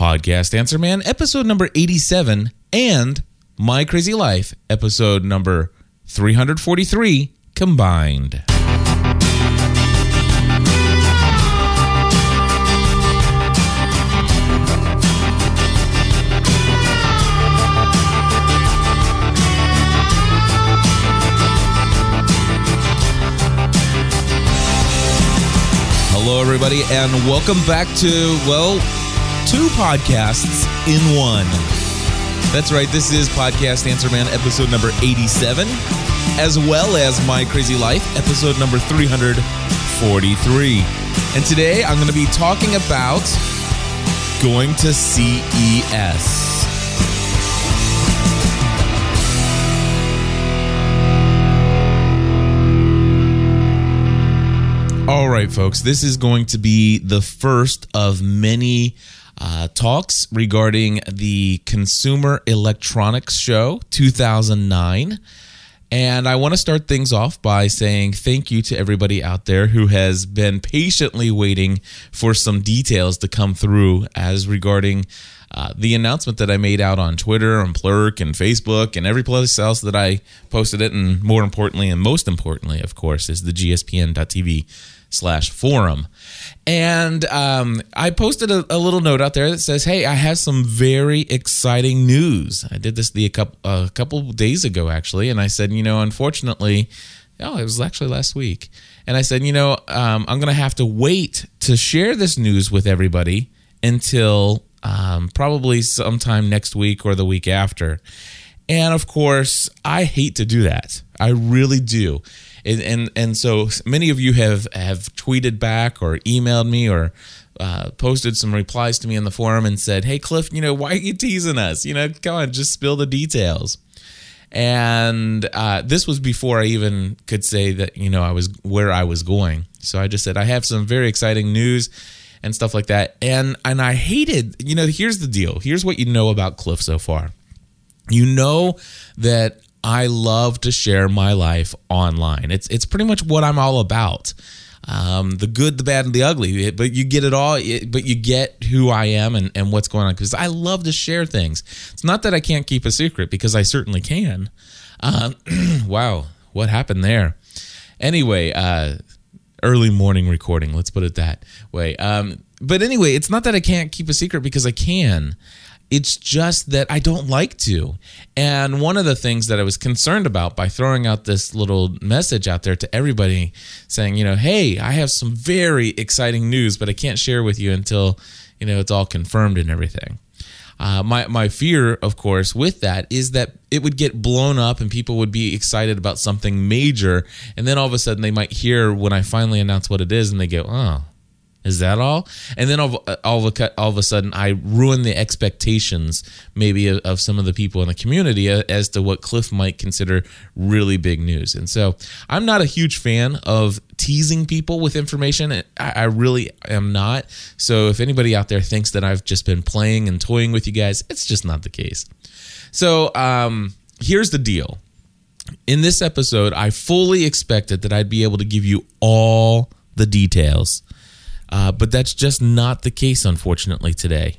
Podcast Answer Man, episode number 87, and My Crazy Life, episode number 343 combined. Hello, everybody, and welcome back to, well, two podcasts in one. That's right, this is Podcast Answer Man, episode number 87, as well as My Crazy Life, episode number 343. And today I'm going to be talking about going to CES. All right, folks, this is going to be the first of many uh, talks regarding the Consumer Electronics Show 2009. And I want to start things off by saying thank you to everybody out there who has been patiently waiting for some details to come through as regarding uh, the announcement that I made out on Twitter, and Plurk, and Facebook, and every place else that I posted it. And more importantly, and most importantly, of course, is the GSPN.TV slash forum. And um, I posted a, a, little note out there that says, "Hey, I have some very exciting news." I did this the a couple a couple days ago actually, and I said, you know, unfortunately, oh, it was actually last week, and I said, you know, um, I'm going to have to wait to share this news with everybody until um, probably sometime next week or the week after. And of course, I hate to do that. I really do and and, and so many of you have have tweeted back or emailed me or uh, posted some replies to me in the forum and said, "Hey Cliff, you know why are you teasing us? You know, come on, just spill the details." And uh, this was before I even could say that you know I was where I was going. So I just said I have some very exciting news and stuff like that. And and I hated, you know, here's the deal. Here's what you know about Cliff so far. You know that I love to share my life online. It's it's pretty much what I'm all about. Um, the good, the bad, and the ugly. But you get it all. But you get who I am and, and what's going on because I love to share things. It's not that I can't keep a secret because I certainly can. Um, wow, what happened there? Anyway, uh, early morning recording. Let's put it that way. Um, but anyway, it's not that I can't keep a secret because I can. It's just that I don't like to. And one of the things that I was concerned about by throwing out this little message out there to everybody saying, you know, hey, I have some very exciting news, but I can't share with you until, you know, it's all confirmed and everything. Uh, my my fear, of course, with that is that it would get blown up and people would be excited about something major, and then all of a sudden they might hear when I finally announce what it is, and they go, "Oh, is that all? And then all, all, of a, all of a sudden, I ruin the expectations, maybe of, of, some of the people in the community as to what Cliff might consider really big news. And so, I'm not a huge fan of teasing people with information. I, I really am not. So, if anybody out there thinks that I've just been playing and toying with you guys, it's just not the case. So, um, here's the deal. In this episode, I fully expected that I'd be able to give you all the details uh, but that's just not the case, unfortunately, today.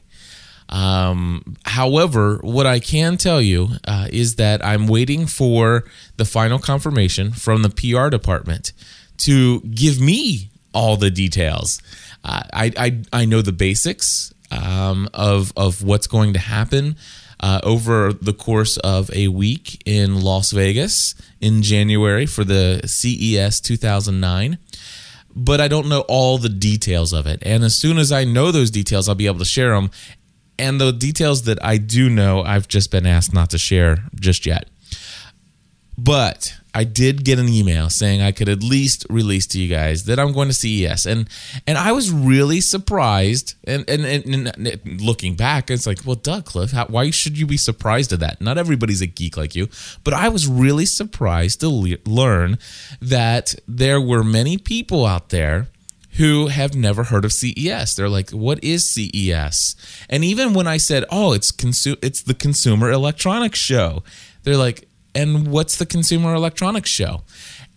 Um, however, what I can tell you uh, is that I'm waiting for the final confirmation from the PR department to give me all the details. Uh, I, I, I know the basics um, of of what's going to happen uh, over the course of a week in Las Vegas in January for the CES 2009 but I don't know all the details of it. And as soon as I know those details, I'll be able to share them. And the details that I do know, I've just been asked not to share just yet. But I did get an email saying I could at least release to you guys that I'm going to CES, and and I was really surprised. And and, and, and looking back, it's like, well, Doug Cliff, how, why should you be surprised at that? Not everybody's a geek like you, but I was really surprised to le- learn that there were many people out there who have never heard of CES. They're like, "What is CES?" And even when I said, "Oh, it's consu- it's the Consumer Electronics Show," they're like, and what's the Consumer Electronics Show?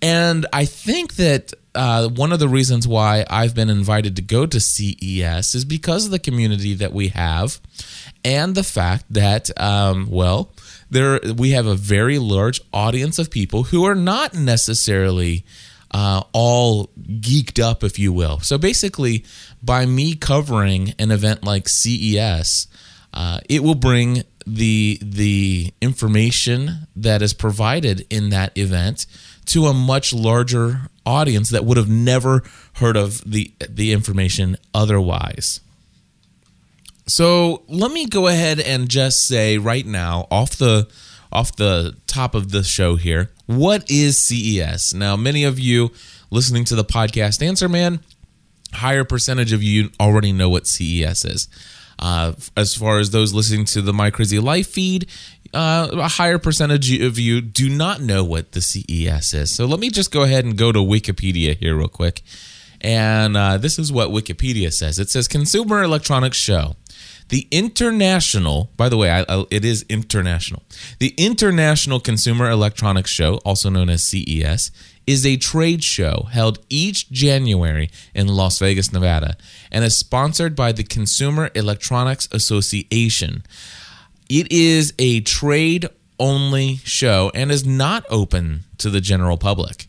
And I think that uh, one of the reasons why I've been invited to go to CES is because of the community that we have, and the fact that, um, well, there we have a very large audience of people who are not necessarily uh, all geeked up, if you will. So basically, by me covering an event like CES, uh, it will bring the the information that is provided in that event to a much larger audience that would have never heard of the the information otherwise. So let me go ahead and just say right now, off the off the top of the show here, what is CES? Now, many of you listening to the podcast Answer Man, higher percentage of you already know what CES is. Uh, as far as those listening to the My Crazy Life feed, uh, a higher percentage of you do not know what the CES is. So let me just go ahead and go to Wikipedia here, real quick. And uh, this is what Wikipedia says it says Consumer Electronics Show. The International, by the way, I, I, it is international. The International Consumer Electronics Show, also known as CES, is a trade show held each January in Las Vegas, Nevada, and is sponsored by the Consumer Electronics Association. It is a trade only show and is not open to the general public.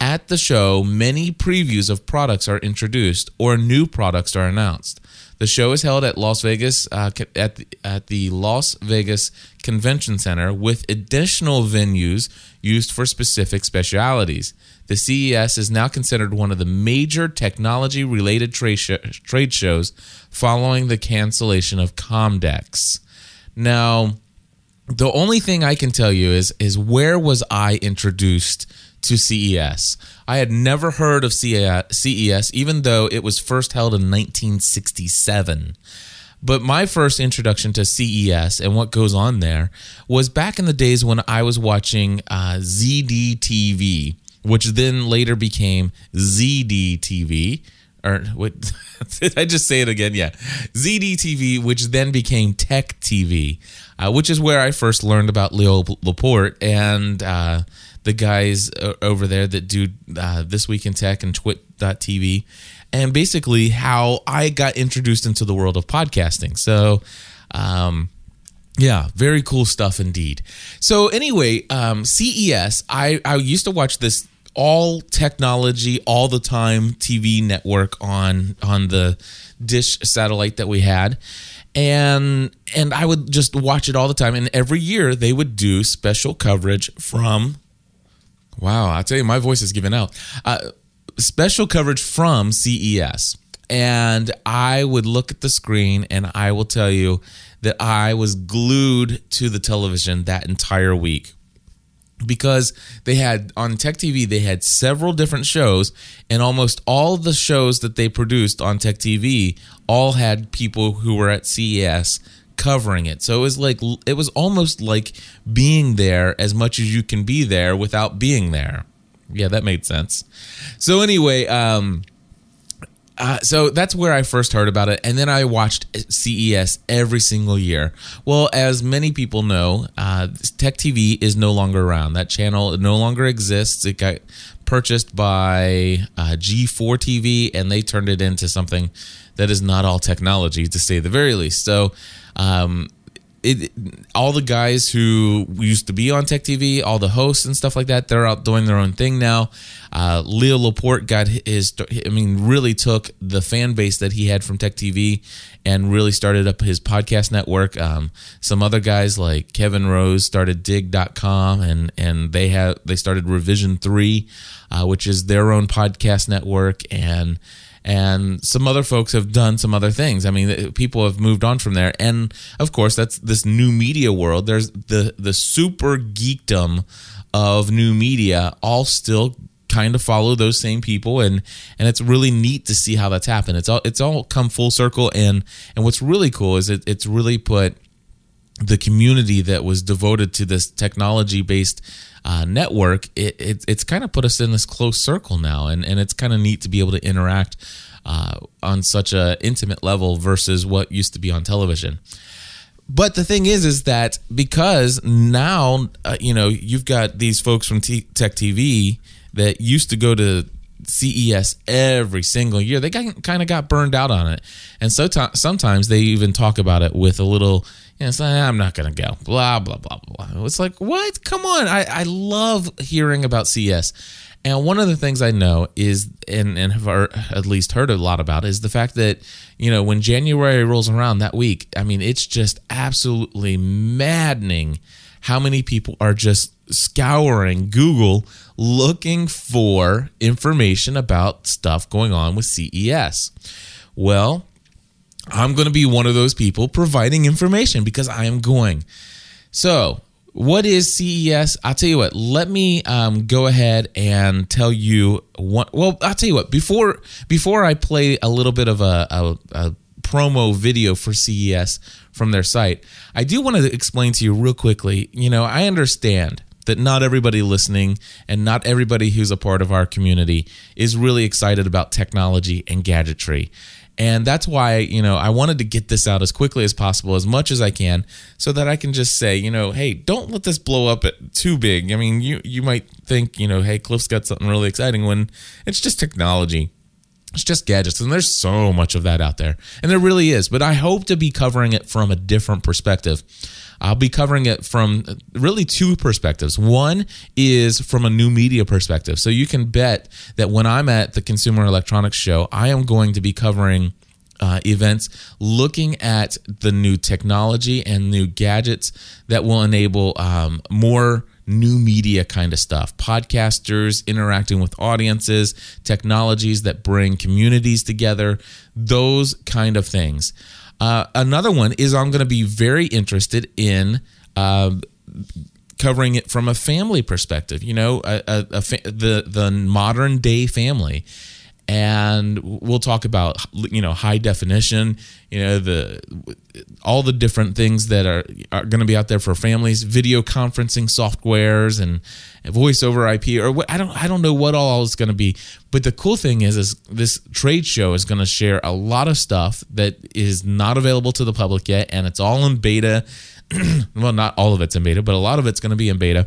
At the show, many previews of products are introduced or new products are announced. The show is held at Las Vegas uh, at the, at the Las Vegas Convention Center with additional venues used for specific specialities. The CES is now considered one of the major technology related trade, sh- trade shows following the cancellation of Comdex. Now, the only thing I can tell you is is where was I introduced to CES? I had never heard of CES, even though it was first held in 1967. But my first introduction to CES and what goes on there was back in the days when I was watching uh, ZDTV, which then later became ZDTV. Or what? did I just say it again? Yeah, ZDTV, which then became Tech TV, uh, which is where I first learned about Leo Laporte and uh, the guys uh, over there that do uh, This Week in Tech and Twit.tv, and basically how I got introduced into the world of podcasting. So, um, yeah, very cool stuff indeed. So, anyway, um, CES, I, I used to watch this all technology all the time TV network on on the dish satellite that we had and and I would just watch it all the time and every year they would do special coverage from Wow, I tell you, my voice is giving out. Uh, special coverage from CES. And I would look at the screen and I will tell you that I was glued to the television that entire week because they had on Tech TV they had several different shows and almost all the shows that they produced on Tech TV all had people who were at CES covering it. So it was like it was almost like being there as much as you can be there without being there. Yeah, that made sense. So anyway, um uh, so that's where I first heard about it, and then I watched CES every single year. Well, as many people know, uh, Tech TV is no longer around. That channel no longer exists. It got purchased by uh, G4 TV, and they turned it into something that is not all technology, to say the very least. So um, it, all the guys who used to be on Tech TV, all the hosts and stuff like that, they're out doing their own thing now. Uh, Leo Laporte got his, I mean, really took the fan base that he had from Tech TV and really started up his podcast network. Um, some other guys like Kevin Rose started Digg.com and and they have they started Revision Three, uh, which is their own podcast network and and some other folks have done some other things. I mean, people have moved on from there, and of course, that's this new media world. There's the the super geekdom of new media, all still kind of follow those same people and and it's really neat to see how that's happened it's all it's all come full circle and and what's really cool is it, it's really put the community that was devoted to this technology based uh, network, it, it, it's kind of put us in this close circle now, and, and it's kind of neat to be able to interact uh, on such a intimate level versus what used to be on television. But the thing is, is that because now uh, you know you've got these folks from T- Tech TV that used to go to CES every single year. They kind of got burned out on it. And so t- sometimes they even talk about it with a little, know, it's like, ah, I'm not going to go, blah, blah, blah, blah. It's like, what? Come on. I, I love hearing about CES. And one of the things I know is, and, and have at least heard a lot about, is the fact that, you know, when January rolls around that week, I mean, it's just absolutely maddening how many people are just scouring Google looking for information about stuff going on with CES. Well, I'm going to be one of those people providing information because I am going. So, what is CES? I'll tell you what. Let me um, go ahead and tell you what. Well, I'll tell you what. Before before I play a little bit of a, a, a promo video for CES from their site, I do want to explain to you real quickly. You know, I understand that not everybody listening and not everybody who's a part of our community is really excited about technology and gadgetry. And that's why, you know, I wanted to get this out as quickly as possible, as much as I can, so that I can just say, you know, hey, don't let this blow up too big. I mean, you you might think, you know, hey, Cliff's got something really exciting when it's just technology. It's just gadgets, and there's so much of that out there. And there really is. But I hope to be covering it from a different perspective. I'll be covering it from really two perspectives. One is from a new media perspective. So you can bet that when I'm at the Consumer Electronics Show, I am going to be covering uh, events looking at the new technology and new gadgets that will enable um, more new media kind of stuff podcasters interacting with audiences technologies that bring communities together those kind of things uh, another one is I'm going to be very interested in uh, covering it from a family perspective. You know, a, a, a fa- the the modern day family and we'll talk about you know high definition you know the all the different things that are are going to be out there for families video conferencing softwares and voice over ip or what i don't i don't know what all is going to be. But the cool thing is is this trade show is going to share a lot of stuff that is not available to the public yet and it's all in beta. Well not all of it's in beta but a lot of it's going to be in beta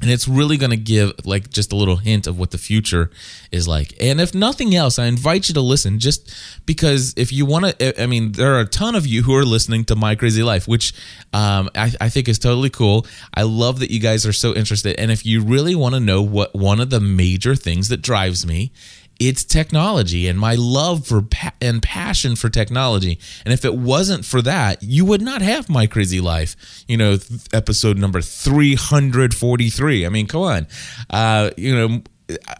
and it's really going to give like just a little hint of what the future is like. And if nothing else i invite you to listen just because if you want to i mean there are a ton of you who are listening to my crazy life which um, I, I think is totally cool. I love that you guys are so interested. And if you really want to know what one of the major things that drives me it's technology and my love for pa- and passion for technology. And if it wasn't for that, you would not have my crazy life. You know, th- episode number 343. I mean, come on. Uh, you know,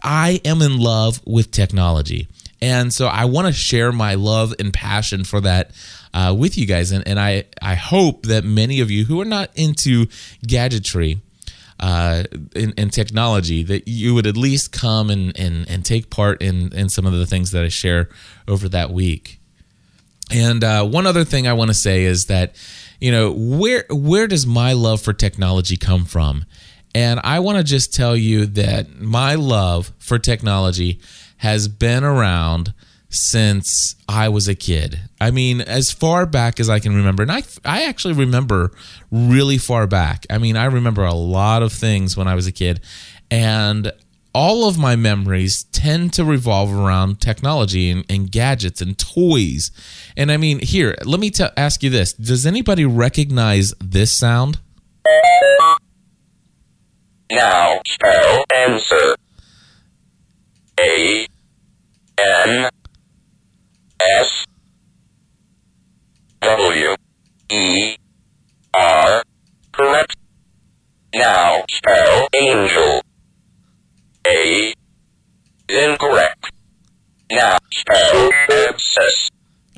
I am in love with technology. And so I want to share my love and passion for that uh, with you guys. And, and I, I hope that many of you who are not into gadgetry, uh, in, in, technology that you would at least come and, and, and take part in, in some of the things that I share over that week. And uh, one other thing I want to say is that, you know, where where does my love for technology come from? And I want to just tell you that my love for technology has been around since I was a kid. I mean, as far back as I can remember, and I I actually remember really far back. I mean, I remember a lot of things when I was a kid, and all of my memories tend to revolve around technology and, and gadgets and toys. And I mean, here, let me t- ask you this: Does anybody recognize this sound? Now spell answer. A N S W E R. Correct. Now spell angel. A. Incorrect. Now spell abscess.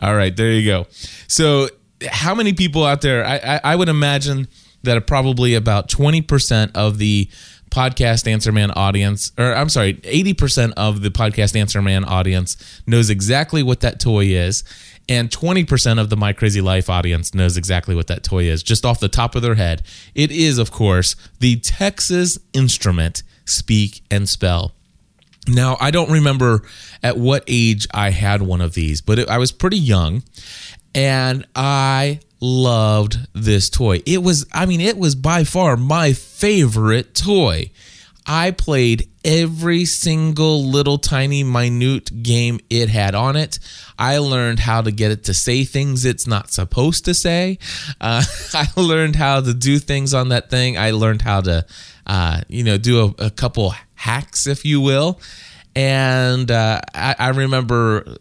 All right, there you go. So, how many people out there? I, I, I would imagine that probably about 20% of the podcast Answer Man audience, or I'm sorry, 80% of the podcast Answer Man audience knows exactly what that toy is. And 20% of the My Crazy Life audience knows exactly what that toy is, just off the top of their head. It is, of course, the Texas Instrument Speak and Spell. Now, I don't remember at what age I had one of these, but it, I was pretty young and I loved this toy. It was, I mean, it was by far my favorite toy. I played every single little tiny minute game it had on it. I learned how to get it to say things it's not supposed to say. Uh, I learned how to do things on that thing. I learned how to, uh, you know, do a, a, couple hacks, if you will. And uh, I, I remember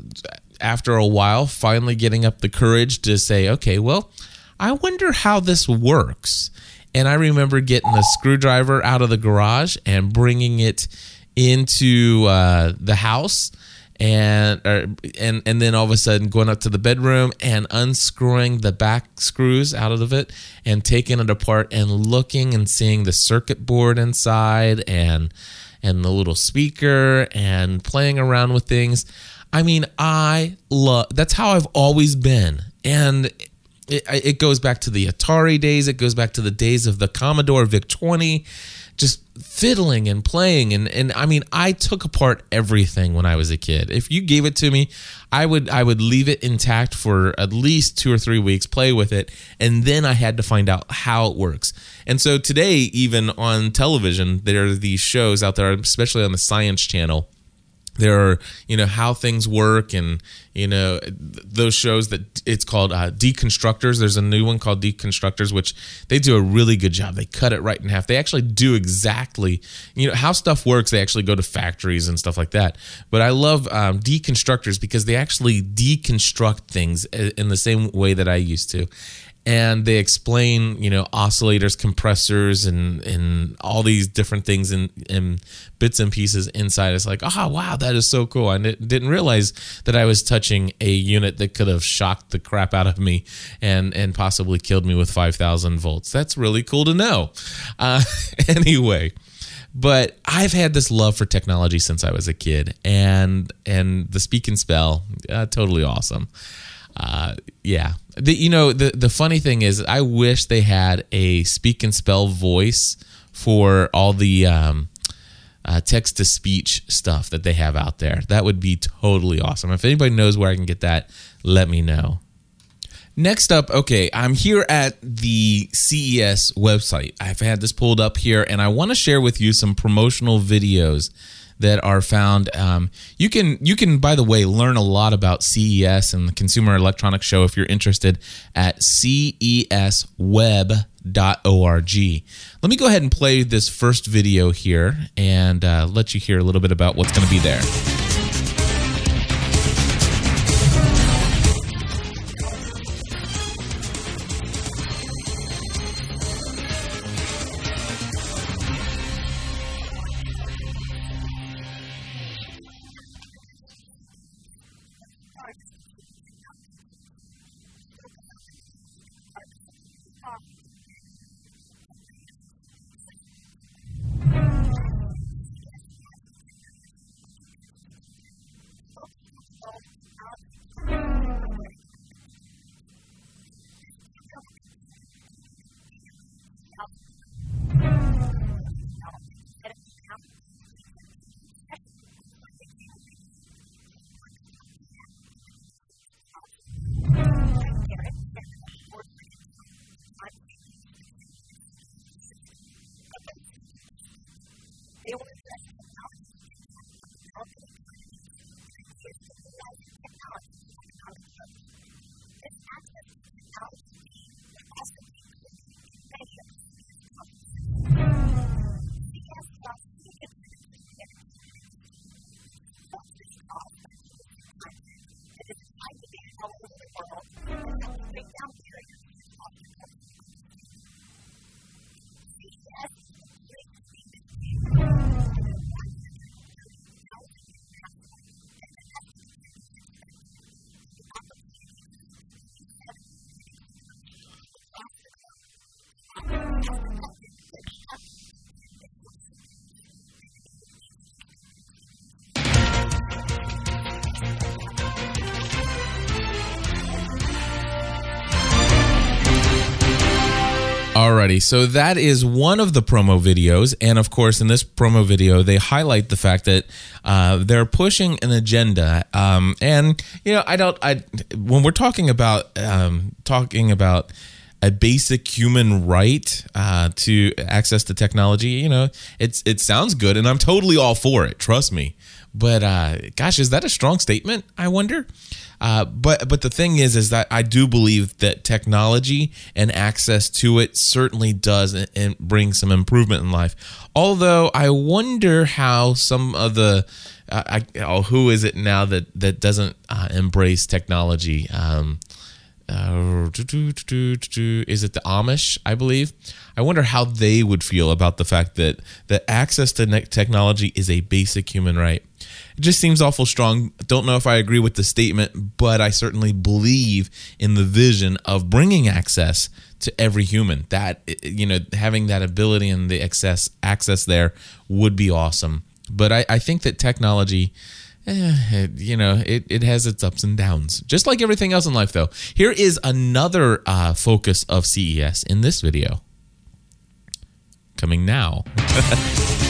after a while finally getting up the courage to say, okay, well, I wonder how this works. And I remember getting the screwdriver out of the garage and bringing it into uh, the house and or, and and then all of a sudden going up to the bedroom and unscrewing the back screws out of it and taking it apart and looking and seeing the circuit board inside and and the little speaker and playing around with things. I mean, I love that's how I've always been. And it, it goes back to the Atari days. It goes back to the days of the Commodore VIC 20, just fiddling and playing. And, and I mean, I took apart everything when I was a kid. If you gave it to me, I would I would leave it intact for at least two or three weeks, play with it, and then I had to find out how it works. And so today, even on television, there are these shows out there, especially on the Science Channel there are you know how things work and you know those shows that it's called uh, deconstructors. There's a new one called deconstructors which they do a really good job. They cut it right in half. They actually do exactly you know how stuff works they actually go to factories and stuff like that. But i love um, deconstructors because they actually deconstruct things in the same way that i used to and they explain you know oscillators compressors and and all these different things and, and bits and pieces inside. It's like oh wow that is so cool. I didn't realize that i was touching a unit that could have shocked the crap out of me and and possibly killed me with 5000 volts. That's really cool to know. Uh, anyway but I've had this love for technology since I was a kid, and and the speak and spell, uh, totally awesome. Uh, yeah, the, you know the the funny thing is, I wish they had a speak and spell voice for all the um, uh, text to speech stuff that they have out there. That would be totally awesome. If anybody knows where I can get that, let me know. Next up, okay, I'm here at the CES website. I've had this pulled up here, and I want to share with you some promotional videos that are found. Um, you can you can by the way learn a lot about CES and the Consumer Electronics Show if you're interested at cesweb.org. Let me go ahead and play this first video here and uh, let you hear a little bit about what's going to be there. So that is one of the promo videos, and of course, in this promo video, they highlight the fact that uh, they're pushing an agenda. Um, and you know, I don't. I when we're talking about um, talking about a basic human right uh, to access to technology, you know, it's it sounds good, and I'm totally all for it. Trust me. But uh, gosh, is that a strong statement? I wonder. Uh, but but the thing is, is that I do believe that technology and access to it certainly does and bring some improvement in life. Although I wonder how some of the uh, I, oh, who is it now that that doesn't uh, embrace technology? Um, uh, is it the Amish? I believe. I wonder how they would feel about the fact that that access to technology is a basic human right. It just seems awful strong. Don't know if I agree with the statement, but I certainly believe in the vision of bringing access to every human. That you know, having that ability and the access access there would be awesome. But I, I think that technology Eh, you know, it, it has its ups and downs, just like everything else in life, though. Here is another uh, focus of CES in this video. Coming now.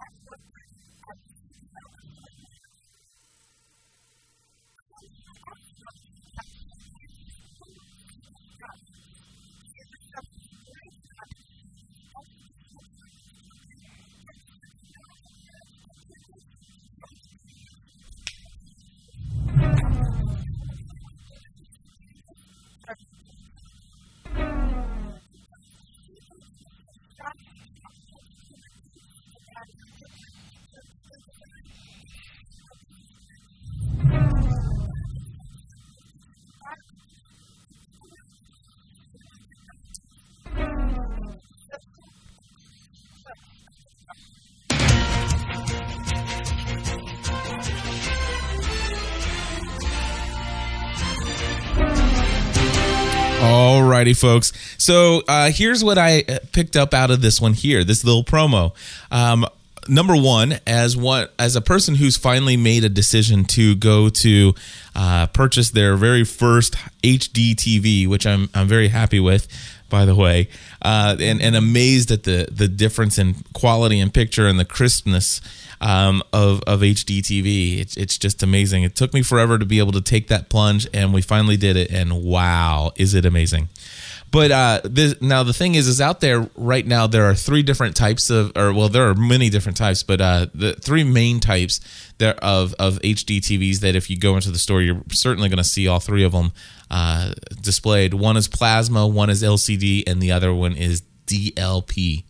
I'm Alrighty, folks. So uh, here's what I uh, picked up out of this one here, this little promo. Um, number one, as what as a person who's finally made a decision to go to uh, purchase their very first HD TV, which I'm I'm very happy with, by the way, uh, and and amazed at the the difference in quality and picture and the crispness um, of of HD TV. It's it's just amazing. It took me forever to be able to take that plunge, and we finally did it. And wow, is it amazing! But uh, this, now the thing is, is out there right now. There are three different types of, or well, there are many different types, but uh, the three main types there of of HD TVs that if you go into the store, you're certainly going to see all three of them uh, displayed. One is plasma, one is LCD, and the other one is DLP.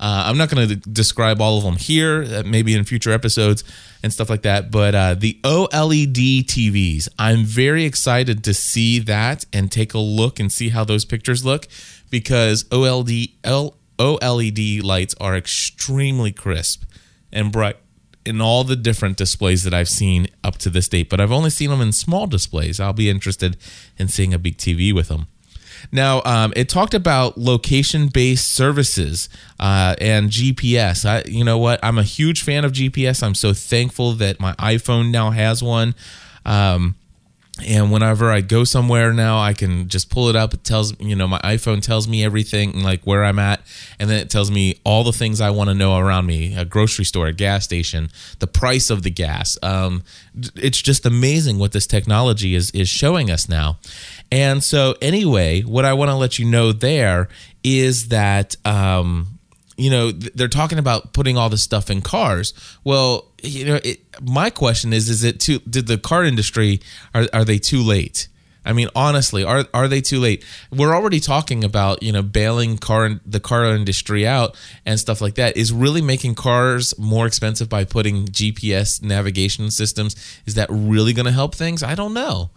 Uh, I'm not going to describe all of them here, uh, maybe in future episodes and stuff like that. But uh, the OLED TVs, I'm very excited to see that and take a look and see how those pictures look because OLED L, OLED lights are extremely crisp and bright in all the different displays that I've seen up to this date, but I've only seen them in small displays. I'll be interested in seeing a big TV with them. Now, um, it talked about location-based services uh, and GPS. I, you know what? I'm a huge fan of GPS. I'm so thankful that my iPhone now has one. Um, and whenever I go somewhere now, I can just pull it up. It tells you know my iPhone tells me everything like where I'm at, and then it tells me all the things I want to know around me: a grocery store, a gas station, the price of the gas. Um, it's just amazing what this technology is is showing us now. And so, anyway, what I want to let you know there is that. Um, you know they're talking about putting all this stuff in cars. Well you know it, my question is is it too did the car industry are, are they too late? I mean honestly are are they too late? We're already talking about you know bailing car the car industry out and stuff like that. Is really making cars more expensive by putting gps navigation systems is that really going to help things? I don't know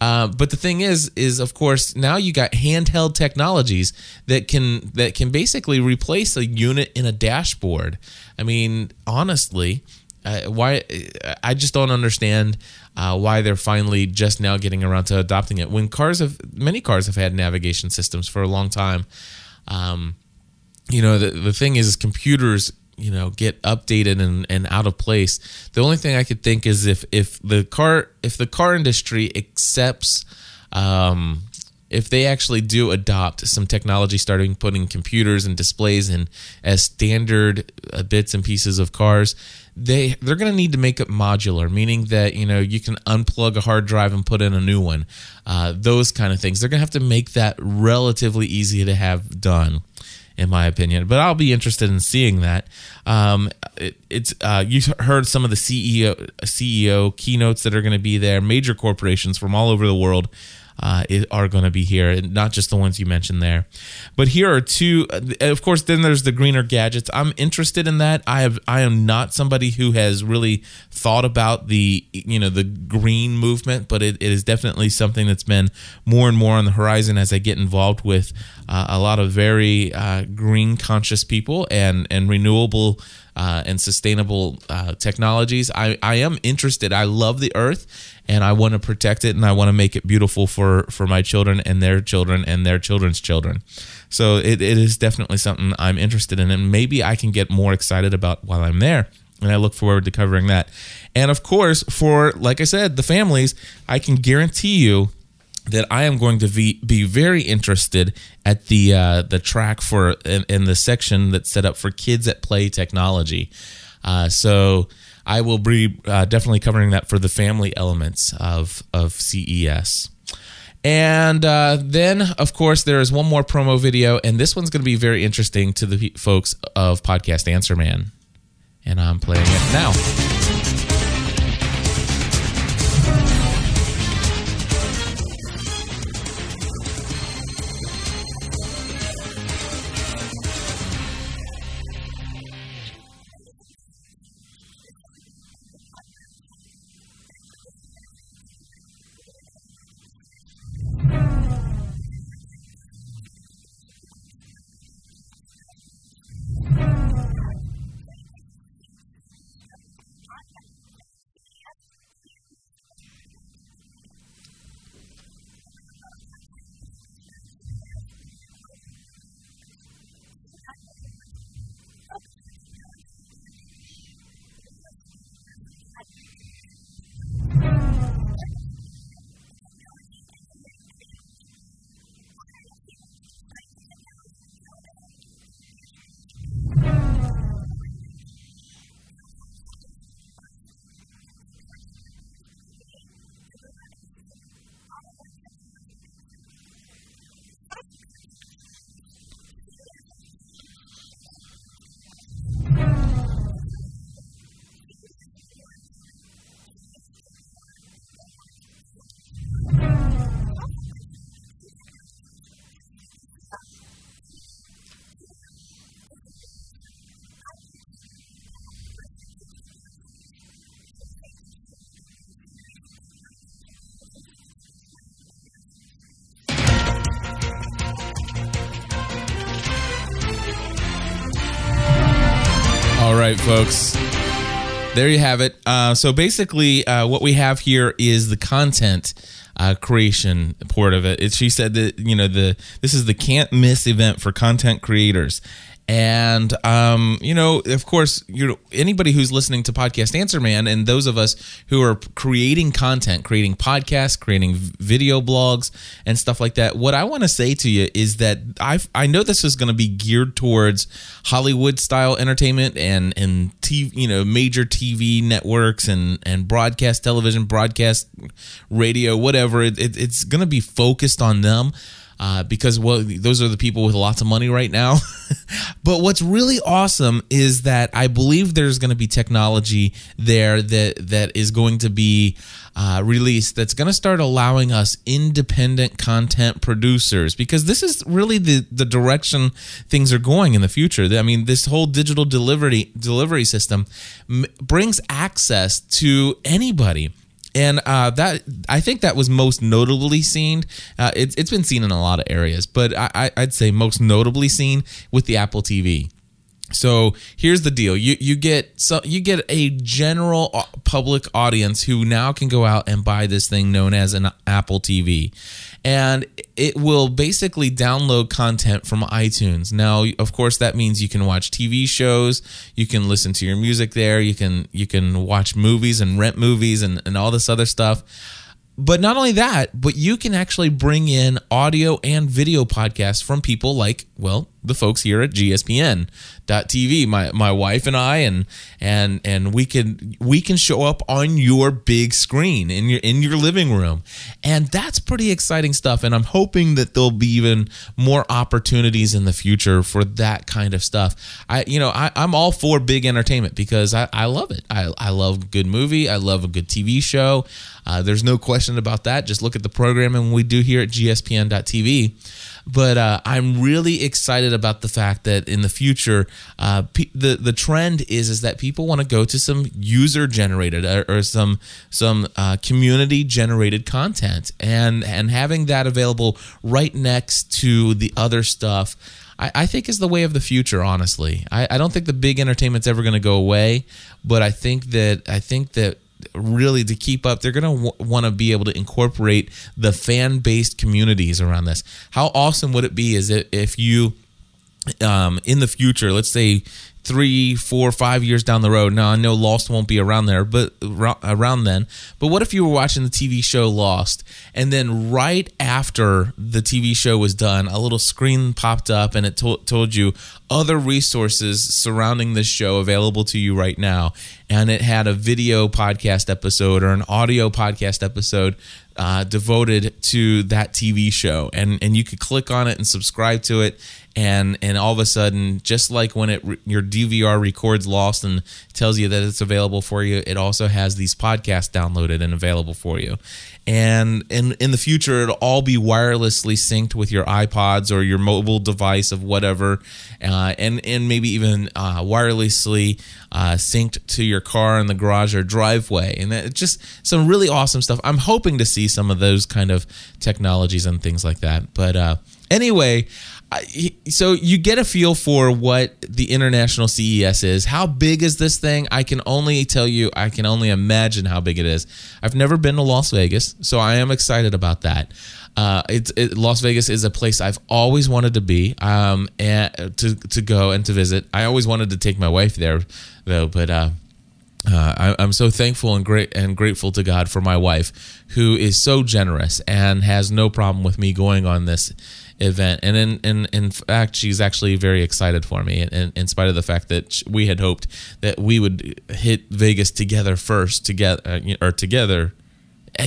uh, but the thing is, is of course now you got handheld technologies that can that can basically replace a unit in a dashboard. I mean, honestly, uh, why I just don't understand uh, why they're finally just now getting around to adopting it. When cars have many cars have had navigation systems for a long time. Um, you know, the the thing is, computers you know get updated and, and out of place. The only thing i could think is if if the car if the car industry accepts um, if they actually do adopt some technology starting putting computers and displays in as standard uh, bits and pieces of cars they they're going to need to make it modular meaning that you know you can unplug a hard drive and put in a new one uh, those kind of things. They're going to have to make that relatively easy to have done in my opinion. But I'll be interested in seeing that. Um, it, it's uh, you heard some of the CEO CEO keynotes that are going to be there. Major corporations from all over the world uh, are going to be here, and not just the ones you mentioned there. But here are two. Uh, of course, then there's the greener gadgets. I'm interested in that. I have. I am not somebody who has really thought about the you know the green movement, but it, it is definitely something that's been more and more on the horizon as I get involved with uh, a lot of very uh, green conscious people and and renewable uh, and sustainable uh, technologies. I, I am interested. I love the earth and I want to protect it and I want to make it beautiful for, for my children and their children and their children's children. So it, it is definitely something I'm interested in and maybe I can get more excited about while I'm there. And I look forward to covering that. And of course, for, like I said, the families, I can guarantee you that I am going to be, be very interested at the uh, the track for in, the section that's set up for kids at play technology. Uh, so I will be uh, definitely covering that for the family elements of of CES. And uh, then, of course, there is one more promo video, and this one's going to be very interesting to the folks of Podcast Answer Man. And I'm playing it now. Right, folks. there you have it. Uh, so basically, uh, what we have here is the content uh, creation part of it. it. She said that you know the this is the can't miss event for content creators, and um, you know, of course, you anybody who's listening to Podcast Answer Man, and those of us who are creating content, creating podcasts, creating video blogs, and stuff like that. What I want to say to you is that I I know this is going to be geared towards Hollywood style entertainment and and TV, you know, major TV networks and and broadcast television, broadcast radio, whatever. It, it, it's going to be focused on them uh, because well, those are the people with lots of money right now. but what's really awesome is that I believe there's going to be technology there that that is going to be uh, released that's going to start allowing us independent content producers because this is really the the direction things are going in the future. I mean, this whole digital delivery delivery system m- brings access to anybody and uh, that I think that was most notably seen. Uh, it's it's been seen in a lot of areas, but I, I'd say most notably seen with the Apple TV. So here's the deal: you you get so you get a general uh, public audience who now can go out and buy this thing known as an Apple TV, and it will basically download content from iTunes. Now, of course, that means you can watch TV shows, you can listen to your music there, you can you can watch movies and rent movies and, and all this other stuff. But not only that, but you can actually bring in audio and video podcasts from people like, well, the folks here at GSPN.TV, my my wife and I, and and and we can we can show up on your big screen in your in your living room, and that's pretty exciting stuff. And I'm hoping that there'll be even more opportunities in the future for that kind of stuff. I you know I, I'm all for big entertainment because I, I love it. I I love a good movie. I love a good TV show. Uh, there's no question about that. Just look at the programming we do here at GSPN.TV. But uh, I'm really excited about the fact that in the future, uh, pe- the the trend is is that people want to go to some user generated or, or some some uh, community generated content, and and having that available right next to the other stuff. I, I think is the way of the future. Honestly, I, I don't think the big entertainment's ever going to go away, but I think that I think that really to keep up. They're going to w- want to be able to incorporate the fan based communities around this. How awesome would it be is it if you um, in the future let's say three, four, five years down the road. Now I know Lost won't be around there, but around then. But what if you were watching the TV show Lost, and then right after the TV show was done, a little screen popped up and it to- told you other resources surrounding this show available to you right now, and it had a video podcast episode or an audio podcast episode uh, devoted to that TV show, and and you could click on it and subscribe to it, and and all of a sudden, just like when it your DVR records Lost and tells you that it's available for you, it also has these podcasts downloaded and available for you, and in in the future it'll all be wirelessly synced with your iPods or your mobile device of whatever, uh, and and maybe even uh, wirelessly uh, synced to your car in the garage or driveway, and it's just some really awesome stuff. I'm hoping to see some of those kind of technologies and things like that, but uh, anyway so you get a feel for what the international CES is. How big is this thing? I can only tell you, I can only imagine how big it is. I've never been to Las Vegas, so I am excited about that. Uh, it's it, Las Vegas is a place I've always wanted to be, um, and to to go and to visit. I always wanted to take my wife there, though, but. Uh, uh, I, am so thankful and great and grateful to God for my wife, who is so generous and has no problem with me going on this event. And in, in, in fact, she's actually very excited for me, in, in spite of the fact that we had hoped that we would hit Vegas together first, together uh, or together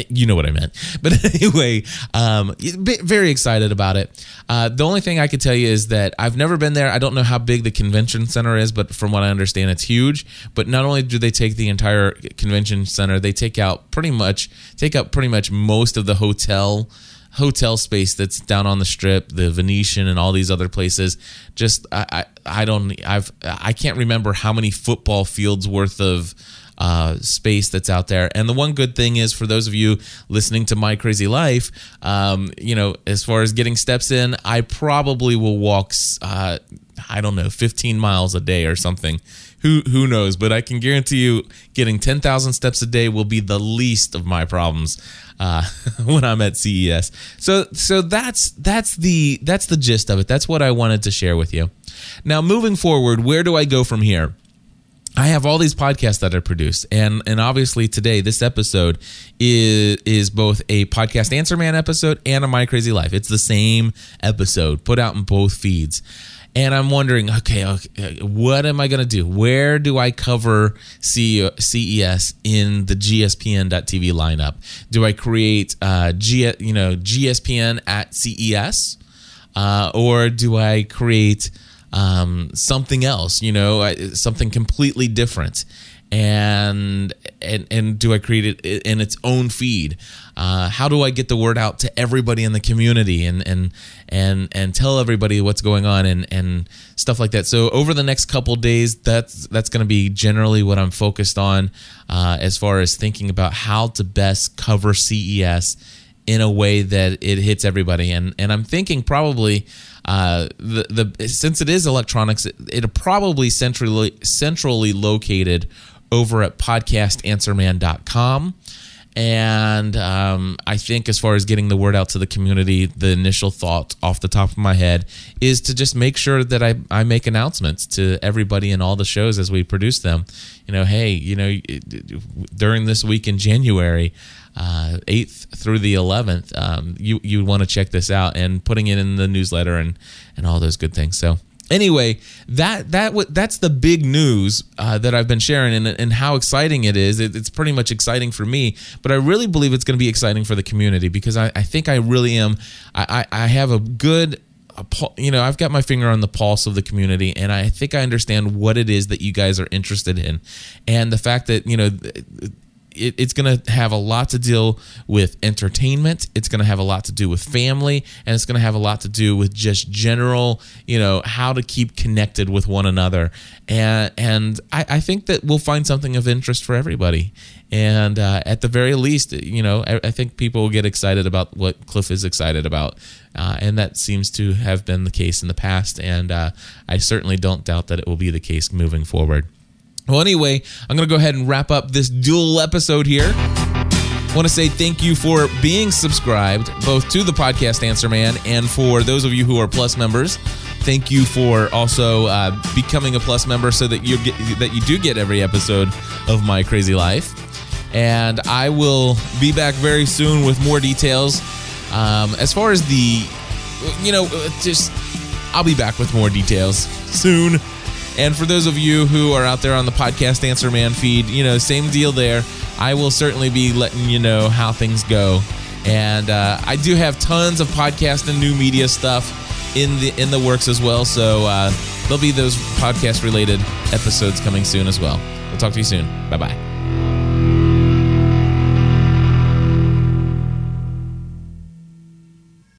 you know what I meant. But anyway, um, very excited about it. Uh, the only thing I could tell you is that I've never been there. I don't know how big the convention center is, but from what I understand, it's huge. But not only do they take the entire convention center, they take out pretty much take up pretty much most of the hotel hotel space that's down on the strip, the Venetian and all these other places. Just I I, I don't I've I can't remember how many football fields worth of uh, space that's out there. And the one good thing is for those of you listening to My Crazy Life, um, you know, as far as getting steps in, I probably will walk uh, I don't know, 15 miles a day or something. Who who knows? But I can guarantee you, getting 10,000 steps a day will be the least of my problems uh, when I'm at CES. So so that's that's the that's the gist of it. That's what I wanted to share with you. Now, moving forward, where do I go from here? I have all these podcasts that I produce, and and obviously today this episode is is both a podcast Answer Man episode and a My Crazy Life. It's the same episode put out in both feeds, and I'm wondering, okay, okay what am I going to do? Where do I cover CES in the GSPN.TV lineup? Do I create uh, G, you know GSPN at CES, uh, or do I create um, something else, you know, something completely different. And and and do I create it in its own feed? Uh, how do I get the word out to everybody in the community and and and and tell everybody what's going on and and stuff like that? So over the next couple days, that's that's going to be generally what I'm focused on uh, as far as thinking about how to best cover CES in a way that it hits everybody. And and I'm thinking probably uh, the the since it is electronics, it, it'll probably centrally centrally located over at podcastanswerman.com. And um, I think, as far as getting the word out to the community, the initial thought off the top of my head is to just make sure that I, I make announcements to everybody in all the shows as we produce them. You know, hey, you know, during this week in January, uh, 8th through the 11th, um, you you want to check this out and putting it in the newsletter and and all those good things. So anyway, that that that's the big news uh, that I've been sharing and, and how exciting it is. It, it's pretty much exciting for me, but I really believe it's going to be exciting for the community because I, I think I really am. I, I, I have a good you know, I've got my finger on the pulse of the community, and I think I understand what it is that you guys are interested in, and the fact that you know it, it's going to have a lot to deal with entertainment. It's going to have a lot to do with family, and it's going to have a lot to do with just general, you know, how to keep connected with one another. And and I, I think that we'll find something of interest for everybody. And uh, at the very least, you know, I, I, think people will get excited about what Cliff is excited about. Uh, and that seems to have been the case in the past. And uh, I certainly don't doubt that it will be the case moving forward. Well, anyway, I'm going to go ahead and wrap up this dual episode here. I want to say thank you for being subscribed both to the podcast Answer Man and for those of you who are Plus members. Thank you for also uh, becoming a Plus member so that you get that you do get every episode of My Crazy Life. And I will be back very soon with more details. Um, as far as the, you know, just I'll be back with more details soon. And for those of you who are out there on the podcast Answer Man feed, you know, same deal there. I will certainly be letting you know how things go. And uh, I do have tons of podcast and new media stuff in the in the works as well. So uh, there'll be those podcast related episodes coming soon as well. We'll talk to you soon. Bye bye.